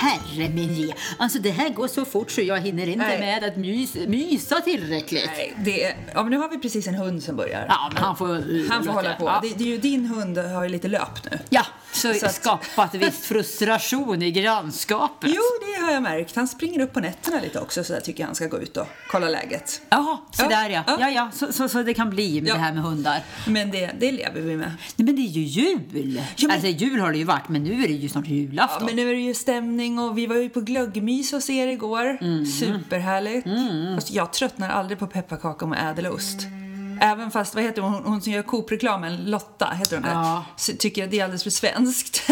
herre min ge. Alltså det här går så fort så jag hinner inte Nej. med att mys, mysa tillräckligt. Nej, det ja, men nu har vi precis en hund som börjar. Ja men han får... Han får hålla på. Ja, Det, det är ju din hund har ju lite löp nu. ja så, Så att- skapat viss frustration i grannskapet. Jo, det har jag märkt. Han springer upp på nätterna lite också så jag tycker han ska gå ut och kolla läget. Jaha, så Ja, där ja. ja. Ja, ja, så, så, så det kan bli med Ja. det här med hundar. Men det, det lever vi med. Nej men det är ju jul! Ja, men- Alltså jul har det ju varit men nu är det ju snart Ja, julafton. men nu är det ju stämning och vi var ju på glöggmys hos er igår. Mm. Superhärligt. Och jag tröttnar aldrig på pepparkaka med ädelost. Även fast, vad heter hon, hon, som gör Coop-reklamen, Lotta, heter hon? Ja. Tycker jag det är alldeles för svenskt.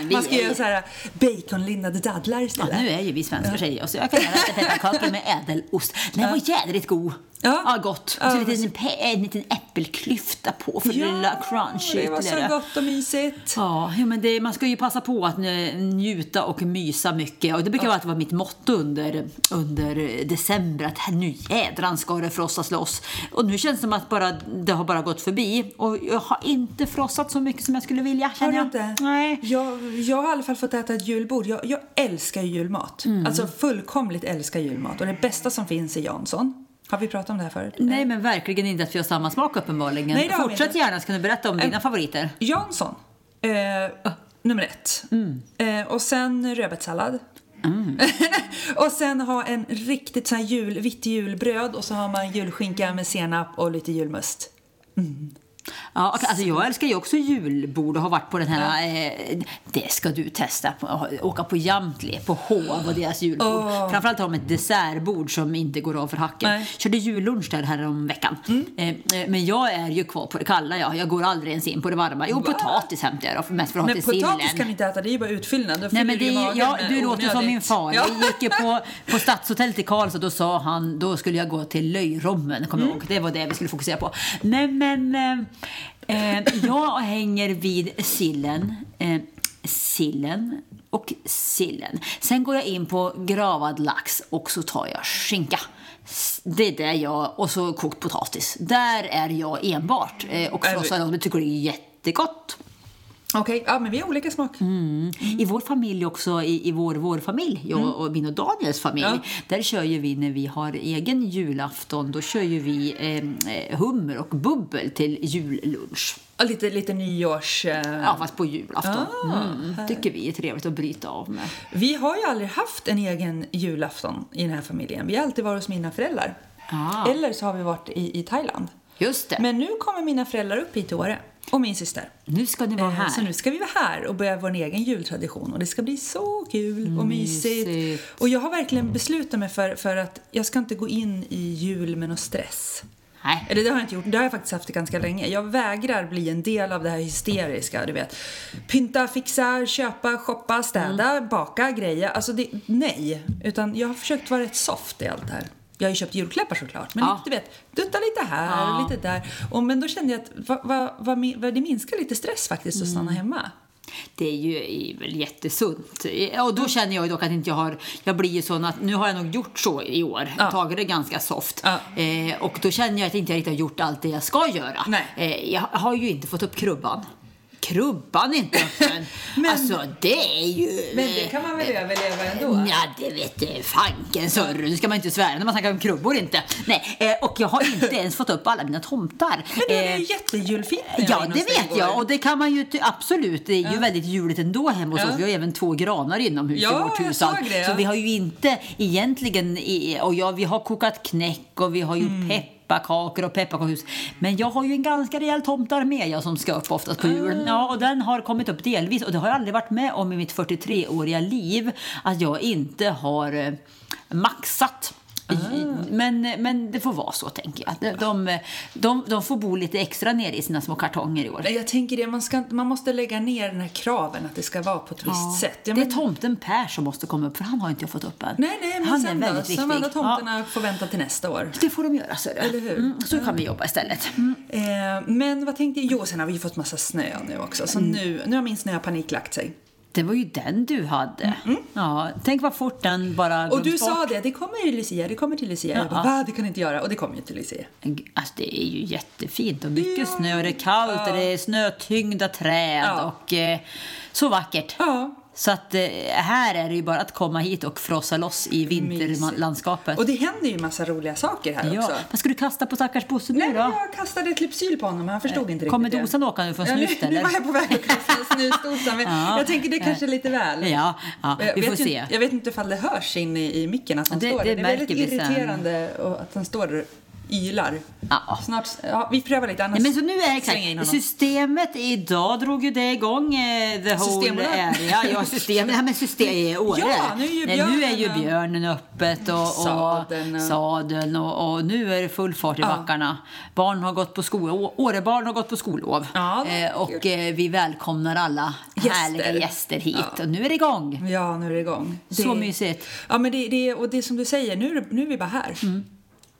vi Man ska är- göra så här baconlindade dadlar Ja, istället. nu är ju vi svenskar tjejer så jag kan göra pepparkakor med ädelost. Den var jädrigt god. Ja. Ja, gott. Och så Ja, en liten, pe- en liten äppelklyfta på för Ja, lilla crunch det var så gott och mysigt. Ja, ja, men det, man ska ju passa på att njuta och mysa mycket. Och det brukar att vara mitt motto under, under december att här, nu jädran ska det frossas loss. Och nu känns det som att bara, det har bara gått förbi. Och jag har inte frossat så mycket som jag skulle vilja. Har du inte? Nej. Jag, jag har i alla fall fått äta ett julbord. Jag, jag älskar ju julmat. Mm. Alltså fullkomligt älskar julmat. Och det bästa som finns är Jansson. Har vi pratat om det här förut? Nej, men verkligen inte att vi har samma smak uppenbarligen. Nej, Fortsätt gärna, ska du berätta om dina favoriter? Jansson. Eh, nummer ett. Mm. Eh, och sen rödbetssallad. och sen ha en riktigt så här jul, vitt julbröd och så har man julskinka med senap och lite julmust. Ja, alltså jag älskar ju också julbord och har varit på den här, eh, det ska du testa, åka på Jamtli, på Hov och deras julbord. Åh. Framförallt har de ett dessertbord som inte går av för hacken. Nej. Körde jullunch där här om veckan. Eh, eh, men jag är ju kvar på det kalla, jag, jag går aldrig ens in på det varma. Jo, potatis hämtar jag då, mest för att ha till sillen. potatis kan du inte äta, det är ju bara utfyllnad. Då Nej, men det, är- ja, du låter som min far. Ja. Jag gick ju på, på Stadshotellet i Karlstad då sa han, då skulle jag gå till löjrommen, kommer Mm. jag ihåg. Det var det vi skulle fokusera på. Nej men, eh, jag hänger vid sillen, eh, sillen och sillen. Sen går jag in på gravad lax och så tar jag skinka. Det är det jag, och så kokt potatis. Där är jag enbart. Eh, och frossad och tycker det är jättegott. Okej, ja men vi har olika smak. Mm. I vår familj också, i, i vår, vår familj, jag och min och Daniels familj, Ja. där kör vi när vi har egen julafton, då kör vi eh, eh, hummer och bubbel till jullunch. Och lite, lite nyårs... eh, Ja, fast på julafton. Ah, mm, tycker vi är trevligt att bryta av med. Vi har ju aldrig haft en egen julafton i den här familjen. Vi har alltid varit hos mina föräldrar. Ah. Eller så har vi varit i, i Thailand. Just det, Men nu kommer mina föräldrar upp hit till Åre. Och min syster. nu ska ni vara Eh, här. Så nu ska vi vara här och börja vår egen jultradition. Och det ska bli så kul och mysigt. Mysigt. Och jag har verkligen beslutat mig för, för att jag ska inte gå in i jul med någon stress. Nej. Eller det har jag inte gjort. Det har jag faktiskt haft det ganska länge. Jag vägrar bli en del av det här hysteriska. Du vet. Pynta, fixa, köpa, shoppa, städa, Mm. baka, greja. Alltså det, nej. Utan jag har försökt vara rätt soft i allt det här. Jag har ju köpt julklappar såklart. Men Ja. du vet, dutta lite här Ja. och lite där. Och, men då kände jag att va, va, va, va, det minskar lite stress faktiskt att Mm. stanna hemma. Det är ju är väl jättesunt. Och då känner jag ju dock att inte jag har, jag blir ju sån att nu har jag nog gjort så i år, Ja. tagit det ganska soft. Ja. Eh, och då känner jag att inte jag riktigt har gjort allt det jag ska göra. Nej. Eh, jag har ju inte fått upp krubban. Krubban inte öppen. Men- alltså det är ju... Men det kan man väl överleva ändå? Ja, det vet fanken sörru. Nu ska man inte svära när man snackar om krubbor inte. Nej, eh, och jag har inte ens fått upp alla mina tomtar. Men det är Eh, ju jättejulfint jag var Ja, det vet jag. Och det kan man ju absolut. Det är ju väldigt juligt ändå hemma hos Ja. oss. Vi har även två granar inomhus Ja, i vårt jag hus. såg det, ja. Så vi har ju inte egentligen, och ja, vi har kokat knäck och vi har gjort Mm. Pepparkakor och pepparkakshus. Men jag har ju en ganska rejäl tomtarmé jag som ska upp oftast på Ah. julen. Ja, och den har kommit upp delvis. Och det har jag aldrig varit med om i mitt 43-åriga liv. Att jag inte har eh, maxat Men, men det får vara så, tänker jag. De, de, de, får bo lite extra nere i sina små kartonger i år. Jag tänker det, man, ska, man måste lägga ner den här kraven att det ska vara på ett visst sätt. Ja, det är men- tomten Per som måste komma upp, för han har inte jag fått upp än. Nej, nej, men han sen är då? väldigt viktig. De andra Ja, tomterna får vänta till nästa år. det får de göra, så Eller hur? Mm, så kan vi jobba istället. Mm. Eh, men vad tänkte jag? Jo, sen har vi ju fått massa snö nu också. Så Mm. nu, nu har min snöpanik lagt sig. Det var ju den du hade. Ja, tänk vad fort den bara Mm. Och du glöms sa bort. det, det kommer ju Lucia, det kommer till Lucia. Jag bara, va? Det kan inte göra. Och det kommer ju till Lucia. Alltså det är ju jättefint och mycket Ja. snö och det är kallt och det är snötyngda träd Ja. och eh, så vackert. Ja. Så att eh, här är det ju bara att komma hit och frossa loss i vinterlandskapet. Och det händer ju massa roliga saker här Ja, också. vad ska du kasta på stackars Bosse nu Nej, då? jag kastade ett lypsyl på honom, men han förstod inte Kommer riktigt dosan åka nu från Ja, nu, nu var jag på väg att kasta en snusdosa, men Ja. jag tänker det är kanske är lite väl. Ja, ja Jag vi vet får se. inte- Jag vet inte ifall det hörs in i, i micken att han Det- står det. Det är väldigt sen. irriterande och att han står ylar. Ja. Snart, ja, vi prövar lite annars. Nej, men så nu är exakt, systemet idag drog ju det igång eh, the whole area. Ja, systemet, ja men system i Åre. Ja, nu är ju Nej, nu är ju björnen björnen öppet och, och Sadeln och- sadeln och, och nu är det full fart i Ja. backarna. Barn har gått på skol, Årebarn har gått på skollov. Ja, eh, och eh, vi välkomnar alla Gäster. härliga gäster hit. Ja. Och nu är det igång. Ja, nu är det igång. Så Det- mysigt. Ja, men det, det, och det som du säger, nu, nu är vi bara här.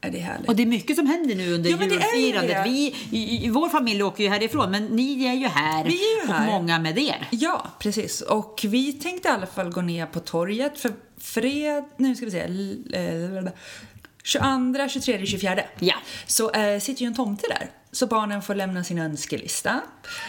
Är det härligt? Och det är mycket som händer nu under Ja, julfirandet. det. Vi, i, i, vår familj åker ju härifrån, men ni är ju här. Vi är ju här. Och många med er. Ja, precis. Och vi tänkte i alla fall gå ner på torget för fred... Nu ska vi se. l- eh, 22, 23, 24. Ja. Så eh, sitter ju en tomte där. Så barnen får lämna sin önskelista.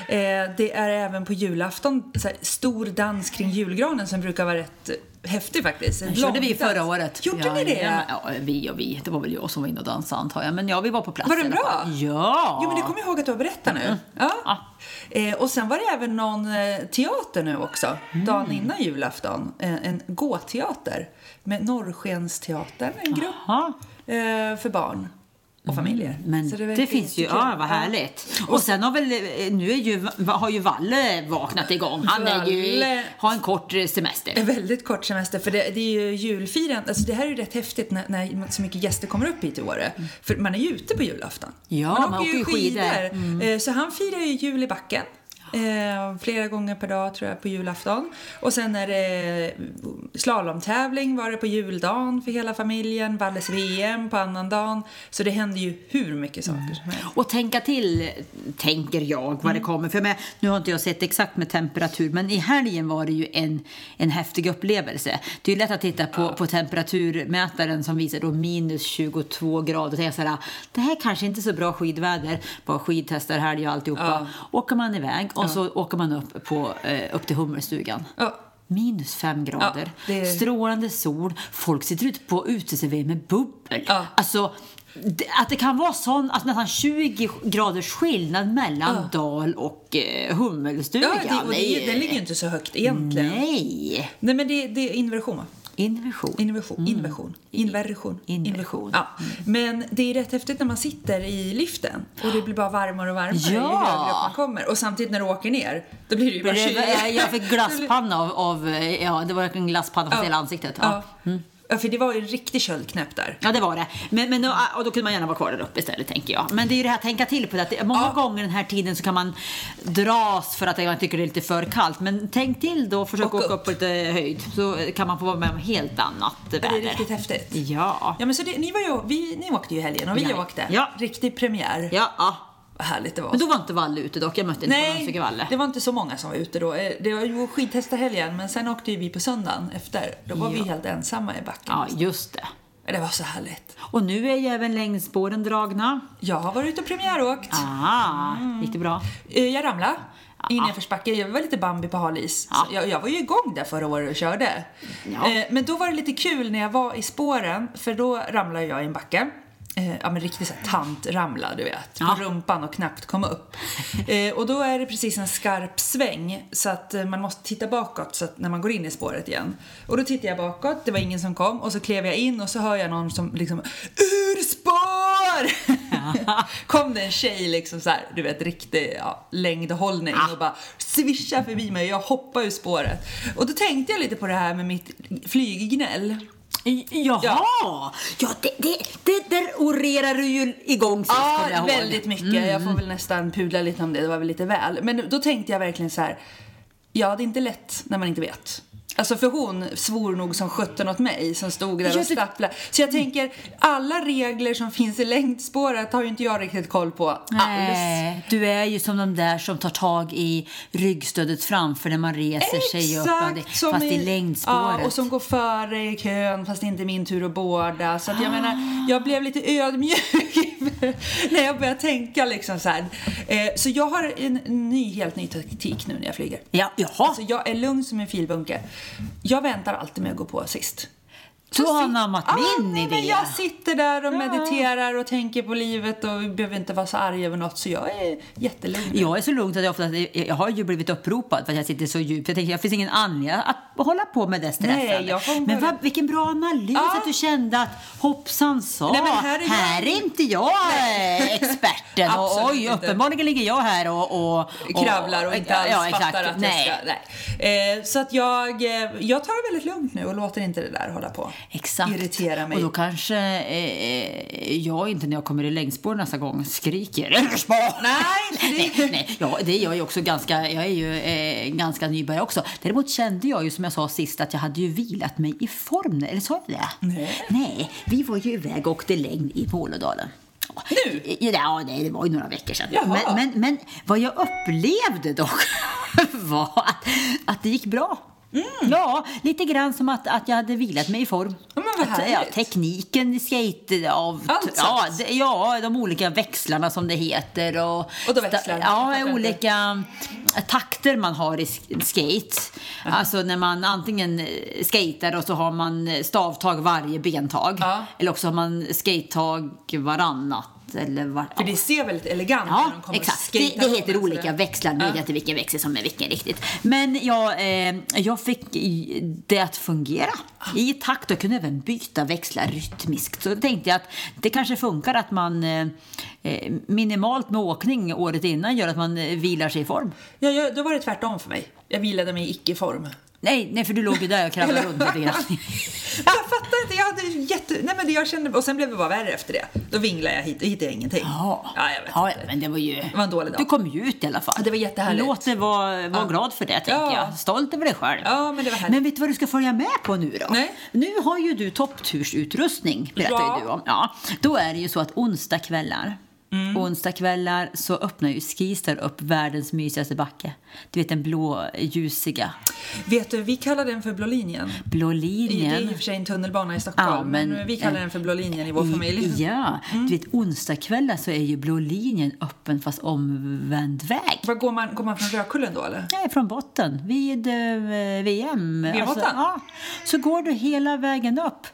Eh, det är även på julafton så här, stor dans kring julgranen som brukar vara rätt häftig faktiskt. En Det körde vi förra året. Gjorde ja, ni det? Ja, ja, vi och vi. Det var väl jag som var inne och dansade antar jag. Men ja, vi var på plats Var den bra? Ja! Jo, men det kommer jag ihåg att du har berättat nu. Ja. Ja. Eh, och sen var det även någon eh, teater nu också, Mm. dagen innan julafton. Eh, en gåteater med Norrskensteatern, en grupp eh, för barn och familjer. Mm, Men Så det, verkar finns ju, ja vad härligt. Och sen har väl, eh, nu är ju, har ju Valle vaknat igång. Han är ju, har en kort eh, semester. En väldigt kort semester, för det, det är ju julfirande. Alltså det här är ju rätt häftigt när, när så mycket gäster kommer upp hit i Åre. För man är ju ute på julafton. Ja, man åker ju skidor. Mm. Eh, Så han firar ju jul i backen. Eh, flera gånger per dag tror jag på julafton. Och sen är det slalomtävling var det på juldagen för hela familjen. Valles VM på annandagen. Så det händer ju hur mycket saker som helst. Och tänka till, tänker jag, vad Mm. det kommer. För med, nu har inte jag sett exakt med temperatur, men i helgen var det ju en, en häftig upplevelse. Det är lätt att titta på, på temperaturmätaren som visar då minus 22 grader och tänka så här, det här kanske inte är så bra skidväder. Bara skidtestar helg och alltihopa. Åker man iväg och så åker man upp, på, eh, upp till Hummerstugan. Ja. Minus fem grader, Ja, det- strålande sol, folk sitter ute på uteservering med bubbel. Ja. Alltså, det, att det kan vara sån, alltså nästan 20 graders skillnad mellan Dal och eh, Hummelstugan. Ja, det, och det, den ligger ju inte så högt egentligen. Nej! Nej men det, det är inversion va? Inversion. Inversion, inversion, inversion, Inversion. inversion. Ja. Men det är rätt häftigt när man sitter i liften och det blir bara varmare och varmare ju Ja. högre upp man kommer. Och samtidigt när du åker ner, då blir det ju bara kyligt. Jag fick glasspanna av, av ja det var en glasspanna för hela ansiktet. Ja. Ja. Ja, för det var ju en riktig köldknäpp där. Ja, det var det. Men, men, och, och då kunde man gärna vara kvar där uppe istället, tänker jag. Men det är ju det här att tänka till på det. Att det, många Ja. gånger den här tiden så kan man dras för att man tycker det är lite för kallt. Men tänk till då, försök Och åka upp. upp på lite höjd. Så kan man få vara med om helt annat Det väder. är riktigt häftigt. Ja. Ja men så det, ni, var ju, vi, ni åkte ju helgen och vi Ja. åkte. Ja. Riktig premiär. Ja. Vad härligt det var. Men då var inte Valle ute dock. Jag mötte inte Nej, så Valle. det var inte så många som var ute då. Eh, Det var ju skidtestarhelgen men sen åkte ju vi på söndagen efter. Då var vi Ja. helt ensamma i backen. Ja, just det. Det var så härligt. Och nu är ju även längdspåren dragna. Jag har varit ute och premiäråkt. Ah, gick det bra? Eh, Jag ramlade i nedförsbacke. Jag var lite Bambi på hal is. Ja. Jag, jag var ju igång där förra året och körde. Ja. Eh, Men då var det lite kul när jag var i spåren, för då ramlade jag i en backe. Eh, Ja men riktigt såhär tantramla du vet. Ja. På rumpan och knappt kom upp. Eh, och då är det precis en skarp sväng så att eh, man måste titta bakåt så att när man går in i spåret igen. Och då tittar jag bakåt, det var ingen som kom och så klev jag in och så hör jag någon som liksom Ur spår! kom det en tjej liksom så här, du vet riktig ja, längdhållning och bara svischade förbi mig och jag hoppade ur spåret. Och då tänkte jag lite på det här med mitt flyggnäll. Jaha! Ja, det, det, det där orerar du ju igång sist, jag Ja, ihåg. väldigt mycket. Jag får väl nästan pudla lite om det. Det var väl lite väl. Men då tänkte jag verkligen så här. Ja, det är inte lätt när man inte vet. Alltså för hon svor nog som sjutton åt mig som stod där och stapplade. Så jag tänker, alla regler som finns i längdspåret har ju inte jag riktigt koll på alls. Nej, du är ju som de där som tar tag i ryggstödet framför när man reser sig upp. som Fast i längdspåret. Ja, och som går före i kön fast det inte är min tur att båda. Så att jag menar, jag blev lite ödmjuk när jag började tänka liksom så här. Eh, så jag har en ny, helt ny taktik nu när jag flyger. Ja, jaha. Alltså jag är lugn som en filbunke. Jag väntar alltid med att gå på sist. Du har anammat Ja, min nej, idé. Men jag sitter där och mediterar och tänker på livet och behöver inte vara så arg över något så jag är jättelugn. Jag är så lugn att jag, ofta, jag har ju blivit uppropad för att jag sitter så djupt. Jag tänker, det finns ingen anledning att hålla på med det jag får Men vad, vilken bra analys Ja. att du kände att hoppsan sa, Nej, men här, här är är jag- inte jag experten. och, oj, uppenbarligen ligger jag här och... och, och kravlar och inte alls ja, exakt. fattar att nej. jag ska... Nej. Eh, så att jag, eh, jag tar det väldigt lugnt nu och låter inte det där hålla på. Exakt. Irritera mig. Och då kanske eh, jag inte när jag kommer i längdspår nästa gång skriker "Längdspår!" Nej, nej, nej, ja, det är jag ju också ganska, jag är ju eh, ganska nybörjare också. Däremot kände jag ju som jag sa sist att jag hade ju vilat mig i form. Eller sa jag det? Nej. Nej, vi var ju iväg och åkte längd i Vålådalen. Nu? Ja, nej, det var ju några veckor sedan. Men, men, men vad jag upplevde dock var att, att det gick bra. Ja, lite grann som att, att jag hade vilat mig i form. Mm. Ja, att, ja, tekniken skate av... Ja, det, ja, de olika växlarna som det heter. Och, Och då växlar sta- jag fattar Ja, olika takter man har i sk- skate. Alltså när man antingen eh, skater och så har man stavtag varje bentag. Ja. Eller också har man skatetag varannat. Eller var, För det ser väldigt elegant ut när Ja, de kommer exakt. Det, det heter olika sådär. växlar. Nu vet jag inte vilken växel som är vilken riktigt. Men jag, eh, jag fick det att fungera i takt och kunde även byta växlar rytmiskt. Så tänkte jag att det kanske funkar att man eh, eh, minimalt med åkning året innan gör att man eh, vilar sig i form. Ja, jag, då var det tvärtom för mig. Jag vilade mig i icke-form. Nej, nej, för du låg ju där och kravlade runt lite grann. Jag fattar hade jätte... Nej men det jag kände... Och sen blev det bara värre efter det. Då vinglade jag hit och hittade ingenting. Ja, ja jag vet ja, inte. men det var ju... Det var en dålig dag. Du kom ju ut i alla fall. Ja, det var jättehärligt. Låt dig vara var glad för det, tänker Ja. jag. Stolt över dig själv. Ja, men det var härligt. Men vet du vad du ska följa med på nu då? Nej. Nu har ju du topptursutrustning, berättar Ja. ju du om. Ja. Då är det ju så att onsdagskvällar Mm. Onsdagskvällar så öppnar ju Skistar upp världens mysigaste backe. Du vet den blå, ljusiga, Vet du, vi kallar den för Blå linjen. blå Det är linjen. i och för sig en tunnelbana i Stockholm, Ja, men, men- vi kallar eh, den för Blå linjen i vår familj. Mm. Ja, du vet onsdagskvällar så är ju blå linjen öppen fast omvänd väg. Var går man, går man från Rödkullen då eller? Nej, från botten, vid eh, VM. VM-åttan? ja, så går du hela vägen upp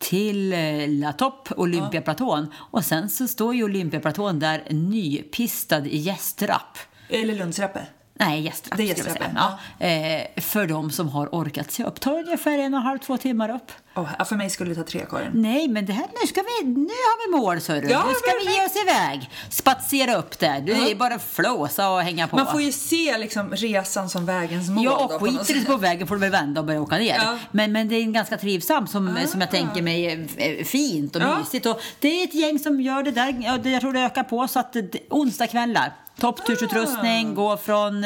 till eh, La Top, Olympiaplatån. Och sen så står ju Olympiaplatån där nypistad i gästrapp. Eller Lundsrappe? Nej, gästrapp Det är gästrapp, Ja. Eh, för de som har orkat sig upp. tar ungefär en och en halv, två timmar upp. Oh, för mig skulle det ta tre, Karin. Nej, men det här, nu, ska vi, nu har vi mål, så Ja, Nu ska vi ge oss iväg. Spatsera upp där. Det är Ja. bara flåsa och hänga på. Man får ju se liksom resan som vägens mål. Ja, och skiter det på vägen får du väl vända och börja åka ner. Ja. Men, men det är en ganska trivsam som, som jag tänker mig är är fint och Ja. mysigt. Och det är ett gäng som gör det där. Jag tror det ökar på. Så att onsdagskvällar. Topptursutrustning, Ah. gå från,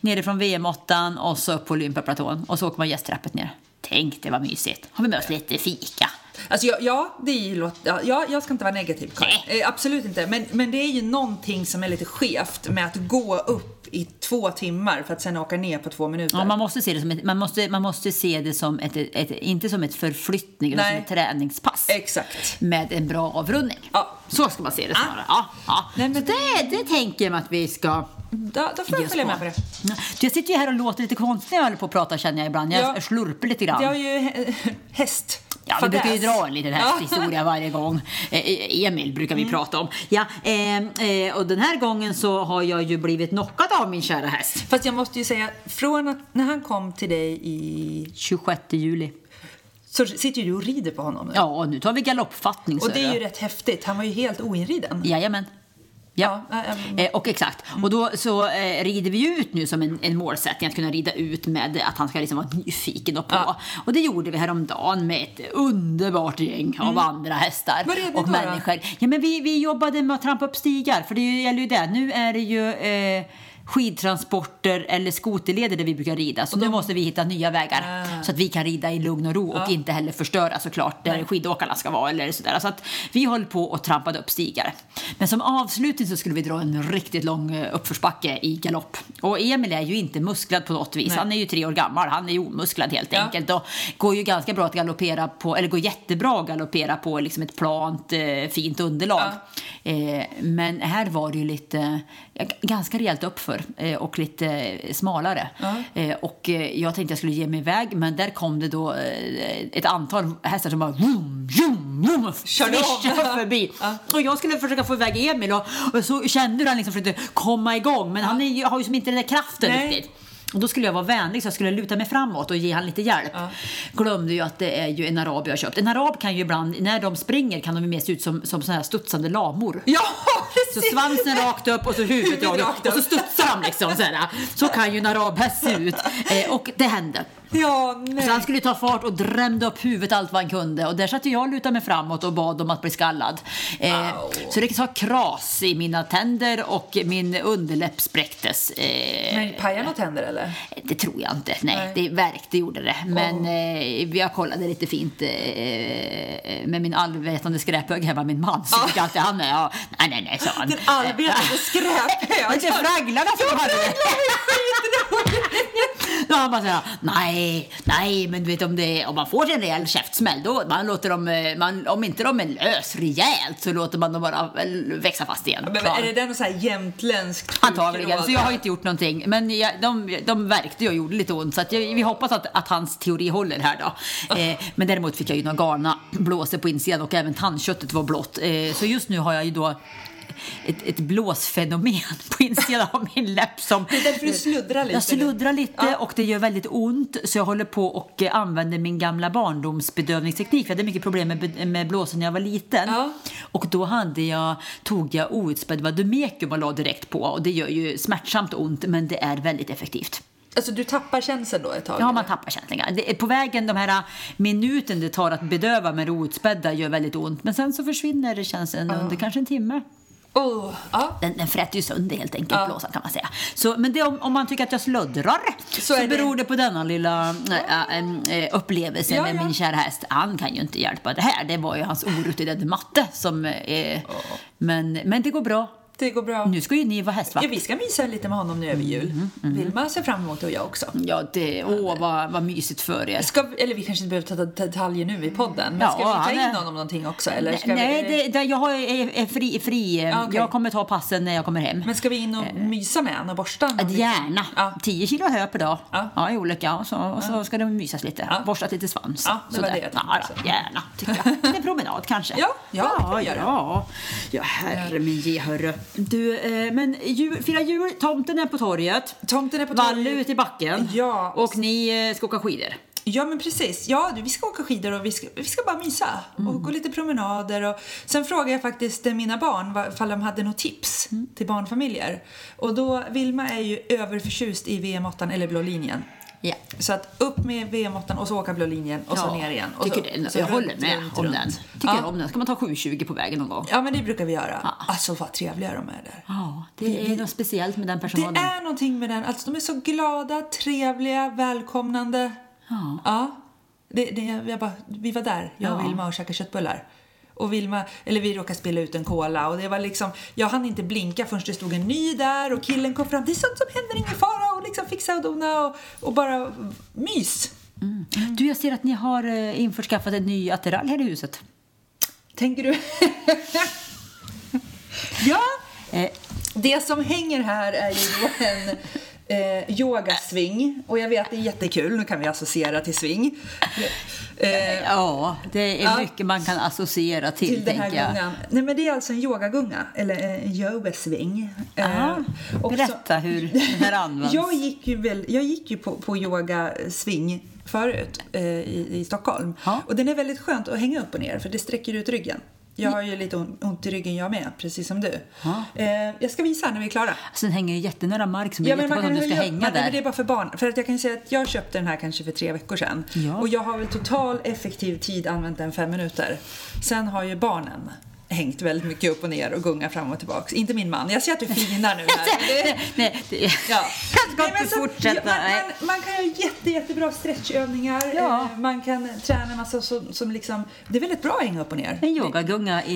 nerifrån VM8 och så upp på Olympiaplatån. Och så åker man gästtrappet ner. Tänk det var mysigt. Har vi med oss lite fika. Alltså, ja, ja, det är ju låt, ja, ja, jag ska inte vara negativ, Karin. Eh, absolut inte. Men, men det är ju någonting som är lite skevt med att gå upp i två timmar för att sen åka ner på två minuter. Ja, man måste se det som ett, man måste, man måste se det som ett, ett, inte som ett förflyttning, utan som ett träningspass. Exakt. med en bra avrundning. Ja. Så ska man se det snarare. Ja, ja. Nej, men det, det tänker jag att vi ska Då, då får jag följa med på det. Jag sitter ju här och låter lite konstigt när jag håller på att prata känner jag ibland. Jag Ja. slurpar lite grann. Jag har ju häst. Ja, vi brukar ju dra en liten hästhistoria varje gång. Eh, Emil brukar vi prata om. Ja, eh, eh, och den här gången så har jag ju blivit knockad av min kära häst. Fast jag måste ju säga, från att när han kom till dig i... 26 juli. Så sitter du och rider på honom nu. Ja, och nu tar vi galoppfattning. Och det är ju rätt häftigt. Han var ju helt oinriden. Jajamän. Ja, Ja. Eh, och exakt. Och då så eh, rider vi ut nu som en, en målsättning att kunna rida ut med att han ska liksom vara nyfiken och på. Ja. Och det gjorde vi häromdagen med ett underbart gäng av andra hästar Mm. Red ni och människor. Ja, men vi, vi jobbade med att trampa upp stigar, för det gäller ju det. Nu är det ju eh, skidtransporter eller skoterleder där vi brukar rida. Så nu måste vi hitta nya vägar Ah. så att vi kan rida i lugn och ro och inte heller förstöra såklart där skidåkarna ska vara eller sådär. Så att vi höll på och trampade upp stigar. Men som avslutning så skulle vi dra en riktigt lång eh, uppförsbacke i galopp. Och Emil är ju inte musklad på något vis. Nej. Han är ju tre år gammal. Han är ju omusklad helt Ja. enkelt och går ju ganska bra att galoppera på, eller går jättebra att galoppera på liksom ett plant, eh, fint underlag. Eh, men här var det ju lite, ja, ganska rejält uppför eh, och lite eh, smalare. Eh, och jag tänkte jag skulle ge mig iväg, men där kom det då ett antal hästar som bara vroom, vroom, vroom, svischade förbi. Och jag skulle försöka få iväg Emil och, och så kände hur han liksom försökte komma igång, men han är, har ju som inte den där kraften Nej. riktigt. Och då skulle jag vara vänlig så jag skulle luta mig framåt och ge han lite hjälp. Glömde ju att det är ju en arab jag har köpt. En arab kan ju ibland, när de springer kan de ju mer se ut som, som såna här studsande lamor. Ja, Så precis! svansen rakt upp och så huvudet rakt upp. Och så studsar de liksom så här. Så kan ju en arabhäst se ut. Eh, och det hände. Ja, nej. Så han skulle ta fart och drämde upp huvudet allt vad han kunde. Och där satt jag och lutade mig framåt och bad om att bli skallad. Eh, så det sa kras i mina tänder och min underläpp spräcktes. Eh, Men pajade något händer eller? det tror jag inte. Nej, Nej. det värkte gjorde det. Men eh, jag kollade lite fint eh, med min allvetande skräphög hemma, min man. Så fick alltid han. Ja, nej, nej, nej, sa han. Den allvetande Var skräphög. det inte fragglarna som hade det? Då han bara säger nej, nej, men du vet om, det, om man får en rejäl käftsmäll, då man låter dem, eh, man, om inte de är lös rejält så låter man dem bara växa fast igen. Men, är det där något så här jämtländskt Antagligen, så jag har inte gjort någonting. Men jag, de, de verkte och gjorde lite ont. Så jag, vi hoppas att, att hans teori håller här då. Eh, men däremot fick jag ju några galna blåsor på insidan och även tandköttet var blått. Eh, så just nu har jag ju då ett, ett blåsfenomen på insidan av min läpp. Som, Det är därför du sluddrar lite Jag sluddrar lite Ja. och det gör väldigt ont. Så jag håller på och eh, använder min gamla barndomsbedövningsteknik. Jag hade mycket problem med, med blåsor när jag var liten. Ja. Och då hade jag, tog jag outspädd vademekum och la direkt på. Och det gör ju smärtsamt ont men det är väldigt effektivt. Alltså du tappar känseln då ett tag? Ja, man tappar. Det är på vägen, de här minuten det tar att bedöva med det outspädda gör väldigt ont. Men sen så försvinner känslan under kanske en timme. Oh, ja. Den, den fräter ju sönder helt enkelt, Ja. blåsan kan man säga. Så, men det, om, om man tycker att jag sluddrar så, Så det- beror det på denna lilla äh, äh, upplevelse Ja, med ja. min kära häst. Han kan ju inte hjälpa det här. Det var ju hans orutinerade matte som... Eh, men, men det går bra. Det går bra. Nu ska ju ni vara Ja, hästvakt. vi ska mysa lite med honom nu över jul. Mm, Vilma ser fram emot det och jag också. Ja, det, åh vad, vad mysigt för er. Ska, eller vi kanske inte behöver ta detaljer nu i podden, men Ja, ska vi ta in honom någonting också? Eller ska Nej, vi, det, det, jag är, är fri. fri. Ja, okej. Jag kommer ta passen när jag kommer hem. Men ska vi in och mysa med honom och borsta honom? Gärna. Ja. 10 kilo hö per dag. Ja. Ja. i olika. Och så, och så ska det mysas lite. Ja. Borstat lite svans. Ja, det var det jag tänkte ja, Gärna, tycker jag. En promenad kanske. Ja, ja, ja, ja. ja, herre min ge, hörru. Du, eh, men jul, fira jul. Tomten är på torget. Tomten är på Valle torget. ute i backen. Ja. Och ni eh, ska åka skidor. Ja men precis. Ja, du, vi ska åka skidor och vi ska, vi ska bara mysa och gå lite promenader. Och... Sen frågade jag faktiskt eh, mina barn ifall de hade något tips till barnfamiljer. Och då, Vilma är ju överförtjust i VM8 eller blå linjen. Ja. Så att upp med VM8 och så åka blå linjen och så ner igen. Och tycker så, det, så jag håller med runt, om runt. den. Tycker ja. om den. Ska man ta 720 på vägen någon gång? Ja men det brukar vi göra. Alltså vad trevliga de är där. Ja, det är något speciellt med den Det personalen. är någonting med den. Alltså de är så glada, trevliga, välkomnande. Ja. Ja. Det, det, jag bara, vi var där, jag och Ja. Vilma och käkade köttbullar. Och Vilma, eller vi råkade spela ut en cola och det var liksom, jag hann inte blinka förrän det stod en ny där och killen kom fram. Det är sånt som händer, ingen fara liksom fixa och dona och, och bara mys. Du, jag ser att ni har eh, införskaffat en ny attiralj här i huset. Tänker du? ja, Eh, det som hänger här är ju en eh, yogasving och jag vet det är jättekul, nu kan vi associera till sving. Eh, ja, det är Ja. mycket man kan associera till, till den här gungan. Nej men det är alltså en yogagunga, eller en yogasving. Eh, och så- berätta hur den här används. Jag gick ju, väl, jag gick ju på, på yogasving förut eh, i, i Stockholm. Ja. Och den är väldigt skönt att hänga upp och ner för det sträcker ut ryggen. Jag har ju lite on- ont i ryggen jag med, precis som du. Eh, jag ska visa när vi är klara. Sen hänger ju jättenära mark som blir Ja, jättekonstigt kan om du ska hänga men Det är där. bara för barn. För att jag kan säga att jag köpte den här kanske för tre veckor sedan. Ja. Och jag har väl total effektiv tid använt den fem minuter. Sen har ju barnen hängt väldigt mycket upp och ner och gungat fram och tillbaks. Inte min man. Jag ser att du flinar nu här. Det- Nej, det, Ja. Jag ska inte så- fortsätta. Man, man, man kan göra jätte, jättebra stretchövningar. Ja. Eh, Man kan träna en massa som, som liksom... Det är väldigt bra att hänga upp och ner. En yogagunga i,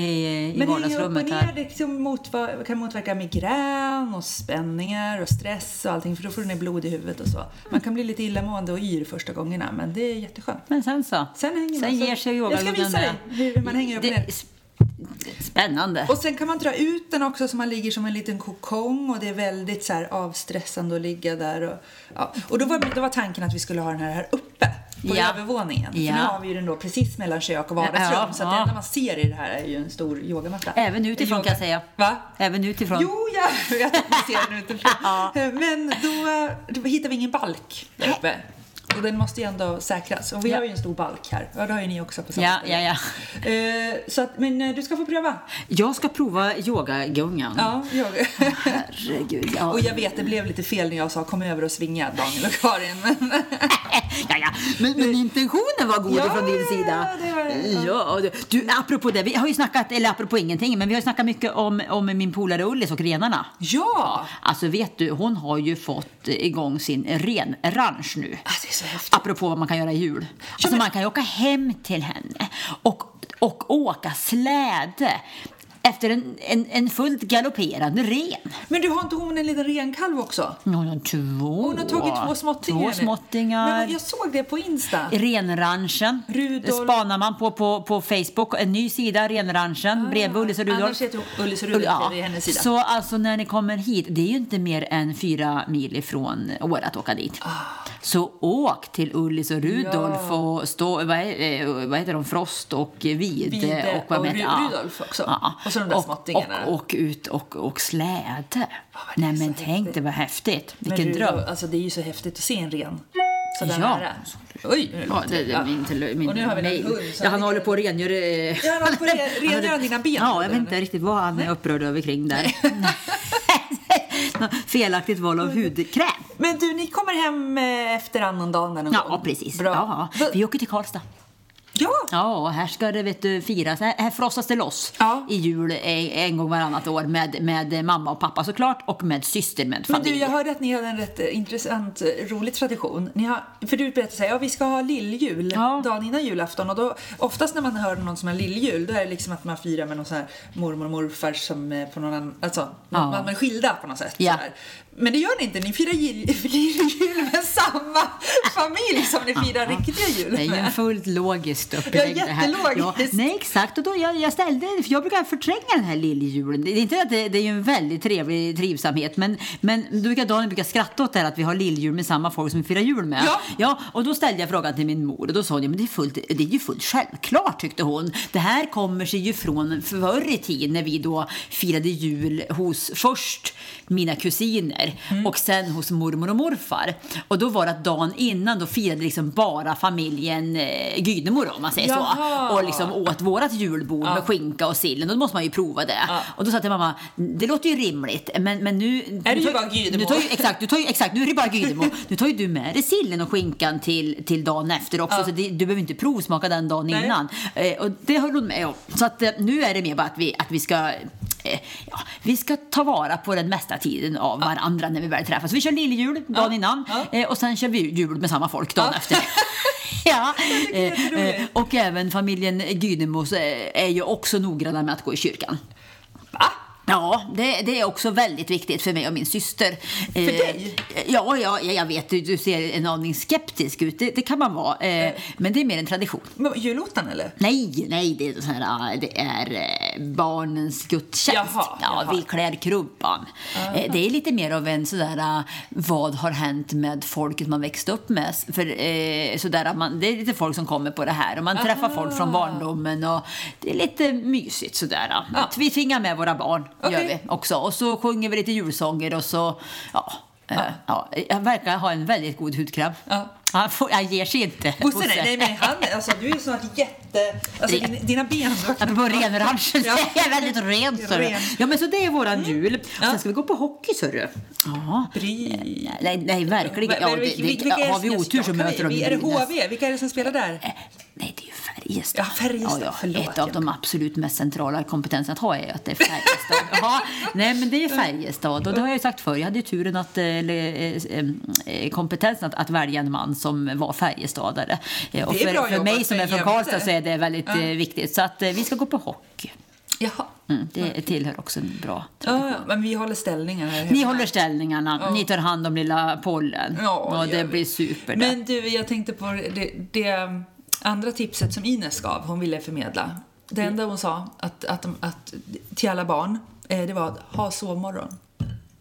i Men hänga upp och vardagsrummet ner här. det liksom motva- kan motverka migrän och spänningar och stress och allting för då får du ner blod i huvudet och så. Man kan bli lite illamående och yr första gångerna men det är jätteskönt. Men sen så? Sen hänger sen man. så- ger sig Jag ska yogagungan visa dig hur man hänger upp och ner. Spännande. Och sen kan man dra ut den också så man ligger som en liten kokong och det är väldigt så avstressande att ligga där. Och, ja. och då, var, då var tanken att vi skulle ha den här, här uppe på Ja. övervåningen. För Ja. nu har vi ju den då precis mellan kök och vardagsrum Ja, så att det enda man ser i det här är ju en stor yogamatta. Även utifrån Yoga- kan jag säga. Va? Även utifrån. Jo, jag vet att man ser den utifrån. Ja. Men då, då hittar vi ingen balk där uppe. Och den måste ju ändå säkras. Och vi Ja. har ju en stor balk här. Ja, det har ju ni också på samma Ja, ställe. ja, ja. Eh, så att, men eh, du ska få pröva. Jag ska prova yogagungan. Ja, jag. Herregud. Ja. Och jag vet, det blev lite fel när jag sa kom över och svinga Daniel och Karin. Men ja, ja. Men, men intentionen var god Ja, från din sida. ja, det var. Ja. Ja, du, apropå det, vi har ju snackat, eller apropå ingenting, men vi har ju snackat mycket om, om min polare Ullis och renarna. ja! Alltså vet du, hon har ju fått igång sin renranch nu. Ah, Apropå vad man kan göra i jul. Alltså man kan ju åka hem till henne och, och åka släde efter en, en, en fullt galopperande ren. Men du har inte hon en liten renkalv också? Hon har två. Hon har tagit två småttingar. Två småttingar. Men jag såg det på Insta. Renranchen. Rudolf. Det spanar man på, på, på Facebook. En ny sida, Renranchen, bredvid Ullis och Rudolf. Annars heter hon Ullis och Rudolf, Ja. det är hennes sida. Så alltså när ni kommer hit, det är ju inte mer än fyra mil ifrån Åre att åka dit. Så åk till Ullis och Rudolf. Ja. och stå, vad, eh, vad heter de, Frost och Vide. Vide och, vad och heter- Ru- Rudolf också. Och så de där och, småttingarna. och, och ut och, och släde. Nej men tänk häftigt. det var häftigt. Men Vilken Rudolf, dröm. Alltså det är ju så häftigt att se en ren. Sådär Ja. nära. Oj, Ja, det, det, min, min Och nu har vi en mail. hund som Ja, han håller på att rengöra... eh, Ja, han håller på att rengöra dina ben. Ja, jag vet inte riktigt vad han är upprörd över kring där. Nå, Felaktigt val av hudkräm. Men du, ni kommer hem eh, efter annandagen någon Ja, gång? precis. Bra. Ja, vi åker till Karlstad. Ja! Ja, här ska det vet du, firas. Här, här frostas det loss Ja. i jul en, en gång varannat år med, med mamma och pappa såklart och med syster med Men familj. du, jag hörde att ni hade en rätt eh, intressant, eh, rolig tradition. Ni har, för du berättade här, ja vi ska ha lilljul Ja. dagen innan julafton. Och då, oftast när man hör någon som har lilljul, då är det liksom att man firar med någon sån här mormor och morfar som på någon annan, alltså, Ja. man, är skilda på något sätt. Ja. sådär. Men det gör ni inte, ni firar jul, lilljul med samma familj som ni firar riktiga jul Det är ju med. en fullt logiskt upplägg det här. jättelogiskt. nej, exakt. Och då jag, jag ställde, för jag brukar förtränga den här lilljulen. Det är inte att det, det är ju en väldigt trevlig trivsamhet, men, men då brukar Daniel brukar skratta åt det här att vi har lilljul med samma folk som vi firar jul med. Ja. ja. Och då ställde jag frågan till min mor och då sa hon, ja, men det är, fullt, det är ju fullt självklart tyckte hon. Det här kommer sig ju från förr i tiden när vi då firade jul hos först mina kusiner Mm. och sen hos mormor och morfar. Och då var det att dagen innan då firade liksom bara familjen eh, Gydemor om man säger Jaha. så. Och liksom åt vårat julbord med skinka och sillen. Då måste man ju prova det. Ja. Och då sa jag till mamma, det låter ju rimligt men, men nu... Är det nu ju bara Gydemo? nu tar ju, exakt, du tar ju, exakt, nu är det bara Gydemo. Nu tar ju du med dig sillen och skinkan till, till dagen efter också. Ja. Så det, du behöver inte provsmaka den dagen Nej. innan. Eh, och det höll hon med om. Så att, eh, nu är det mer bara att vi, att vi ska eh, ja, vi ska ta vara på den mesta tiden av varandra när vi väl träffas. Vi kör lilljul dagen innan Ja. eh, och sen kör vi jul med samma folk dagen Ja. efter. ja, eh, eh, och även familjen Gydemos eh, är ju också noggranna med att gå i kyrkan. Ja, det, det är också väldigt viktigt för mig och min syster. För dig? Ja, ja, ja, jag vet. Du, ser en aning skeptisk ut. Det, det kan man vara. Eh, men det är mer en tradition. Men Julottan eller? Nej, nej, det är, så här, äh, det är eh, barnens gudstjänst. Jaha, ja, jaha. vi klär krubban. Eh, Det är lite mer av en sådär, äh, vad har hänt med folket man växte upp med? För, eh, sådär, man, det är lite folk som kommer på det här och man träffar folk från barndomen och det är lite mysigt sådär. Ja. Vi tvingar med våra barn, gör Okej. vi också. Och så sjunger vi lite julsånger och så, ja, Eh, Ja, jag verkar ha en väldigt god hudkräm. Ja. Han, får, han ger sig inte. Bosse, nej, nej men han, alltså du är snart jätte... Alltså Ren. dina, ben Apropå renranchen, Ja. det är väldigt rent. så. Ren. Ja, men så det är våran jul. Och Ja. sen ska vi gå på hockey, du. Ja. Bry. Nej, nej, verkligen. Ja, det, det, vilka har vi otur så jag möter de Är det. HV? Vilka är det som spelar där? Nej, det är ju Färjestad. Ja, Färjestad. Ja, ja. Ett av de absolut mest centrala kompetenserna att ha är att det är Färjestad. ja, nej, men det är Färjestad. Och det har jag ju sagt förr. Jag hade turen att, eh, eller, eh, eh, kompetensen att, att välja en man som var Färjestadare. Och för, för mig som är från. Karlstad så är det väldigt eh, viktigt. Så att eh, vi ska gå på hockey. Jaha. Mm, det tillhör också en bra Ja, ja, men vi håller ställningar här Ni håller ställningarna, ni tar hand om lilla pollen. Ja, och det blir super. Men du, jag tänkte på det, det andra tipset som Ines gav, hon ville förmedla. Det enda hon sa att, att, de- att, till alla barn, eh, det var att ha sovmorgon.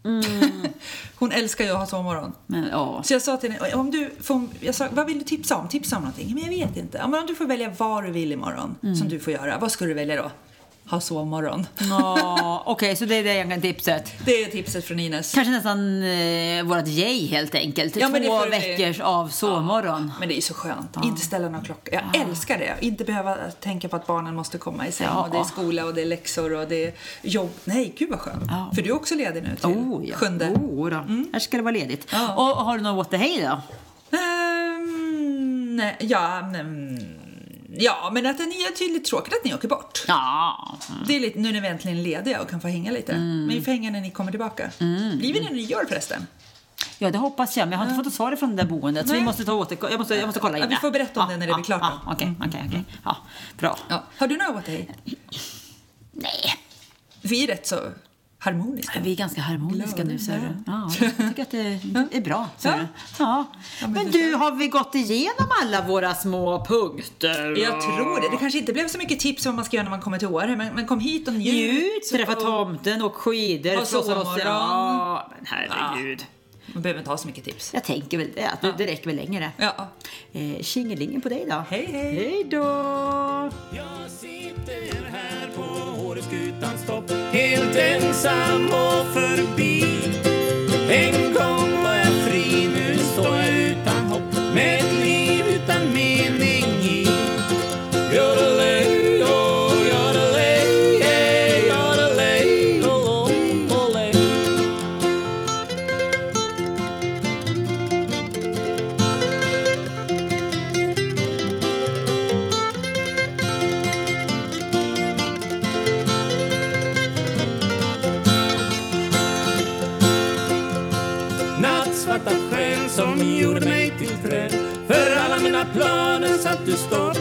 hon älskar ju att ha sovmorgon. Men, ja. Så jag sa till henne, om du får, jag sa, vad vill du tipsa om? Tipsa om någonting? Men jag vet inte. Ja, men om du får välja vad du vill imorgon, som du får göra, vad skulle du välja då? Ha sovmorgon. Ja, Okej, så det är det egentligen tipset. Det är tipset från Ines. Kanske nästan eh, vårt yay helt enkelt. Ja, Två får vi- veckors av sovmorgon. Men det är så skönt. Inte ställa några klockor. Jag älskar det. Inte behöva tänka på att barnen måste komma i säng. Ja. Och det är skola och det är läxor och det är jobb. Nej, gud vad skönt. Ja. För du är också ledig nu till Oh, ja. sjunde. Oh, då. Här ska det vara ledigt. Ja. Och har du något hey då? Ehm, nej, ja, men, ja, men att det är tydligt tråkigt att ni åker bort. Ja. Det är lite, nu när vi äntligen är lediga och kan få hänga lite. Mm. Men vi får hänga när ni kommer tillbaka. Blir vi det nyår förresten? ja, det hoppas jag. Men jag har inte fått ett svar från det där boendet. Så vi måste ta åter... Jag måste, jag måste kolla in Ja, vi får berätta om det när det blir klart då. Ja, Okej, okej, okej. Ja, bra. Ja. Har du what the hey? Nej, Vi är rätt så harmoniska. vi är ganska harmoniska Glada. nu, ser du. Ja, jag tycker att det är bra, ser Ja. du. Ja. men Men du- har vi gått igenom alla våra små punkter? Jag tror det. Det kanske inte blev så mycket tips om vad man ska göra när man kommer till Åre, men, men kom hit och njut. Njut, träffa och- tomten och skidor. Och sovmorgon. Ja, men herregud. Man behöver inte ha så mycket tips. Jag tänker väl det, att det- det räcker väl längre. Ja. Eh, Tjingelingen på dig då. Hej, hej. Hej då! Jag sitter här på Åreskutans topp Helt ensam och förbi. En gång gjorde mig till träd. För alla mina planer satt du stopp.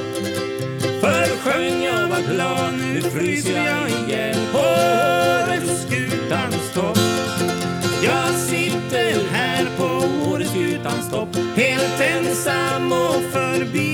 För sjöng jag var glad, nu fryser jag igen På Åreskutans topp. Jag sitter här på Åreskutans topp Helt ensam och förbi.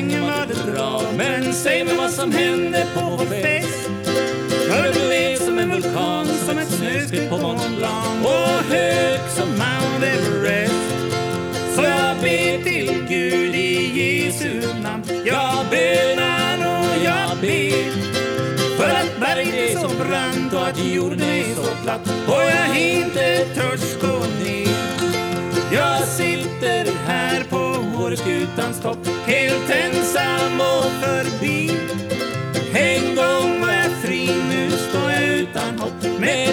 Sängen var det bra Men säg mig vad som hände på vår fest. För du blev som en vulkan, som ett snöskred på Mont Blanc Och hög som Mount Everest. Så jag ber till Gud i Jesu namn? Jag bönar och jag ber. För att berget är så brant och att jorden är så platt. Och jag inte törs gå ner? På topp. Helt ensam och förbi. En gång var jag fri, nu står jag utan hopp. Med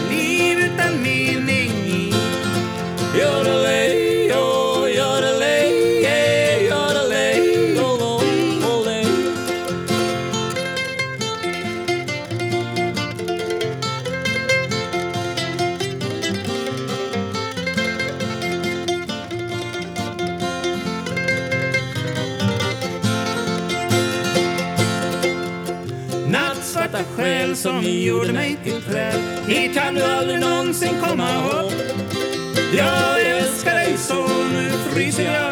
som gjorde mig till träd. Hit kan du aldrig någonsin komma upp. Jag älskar dig så, nu fryser jag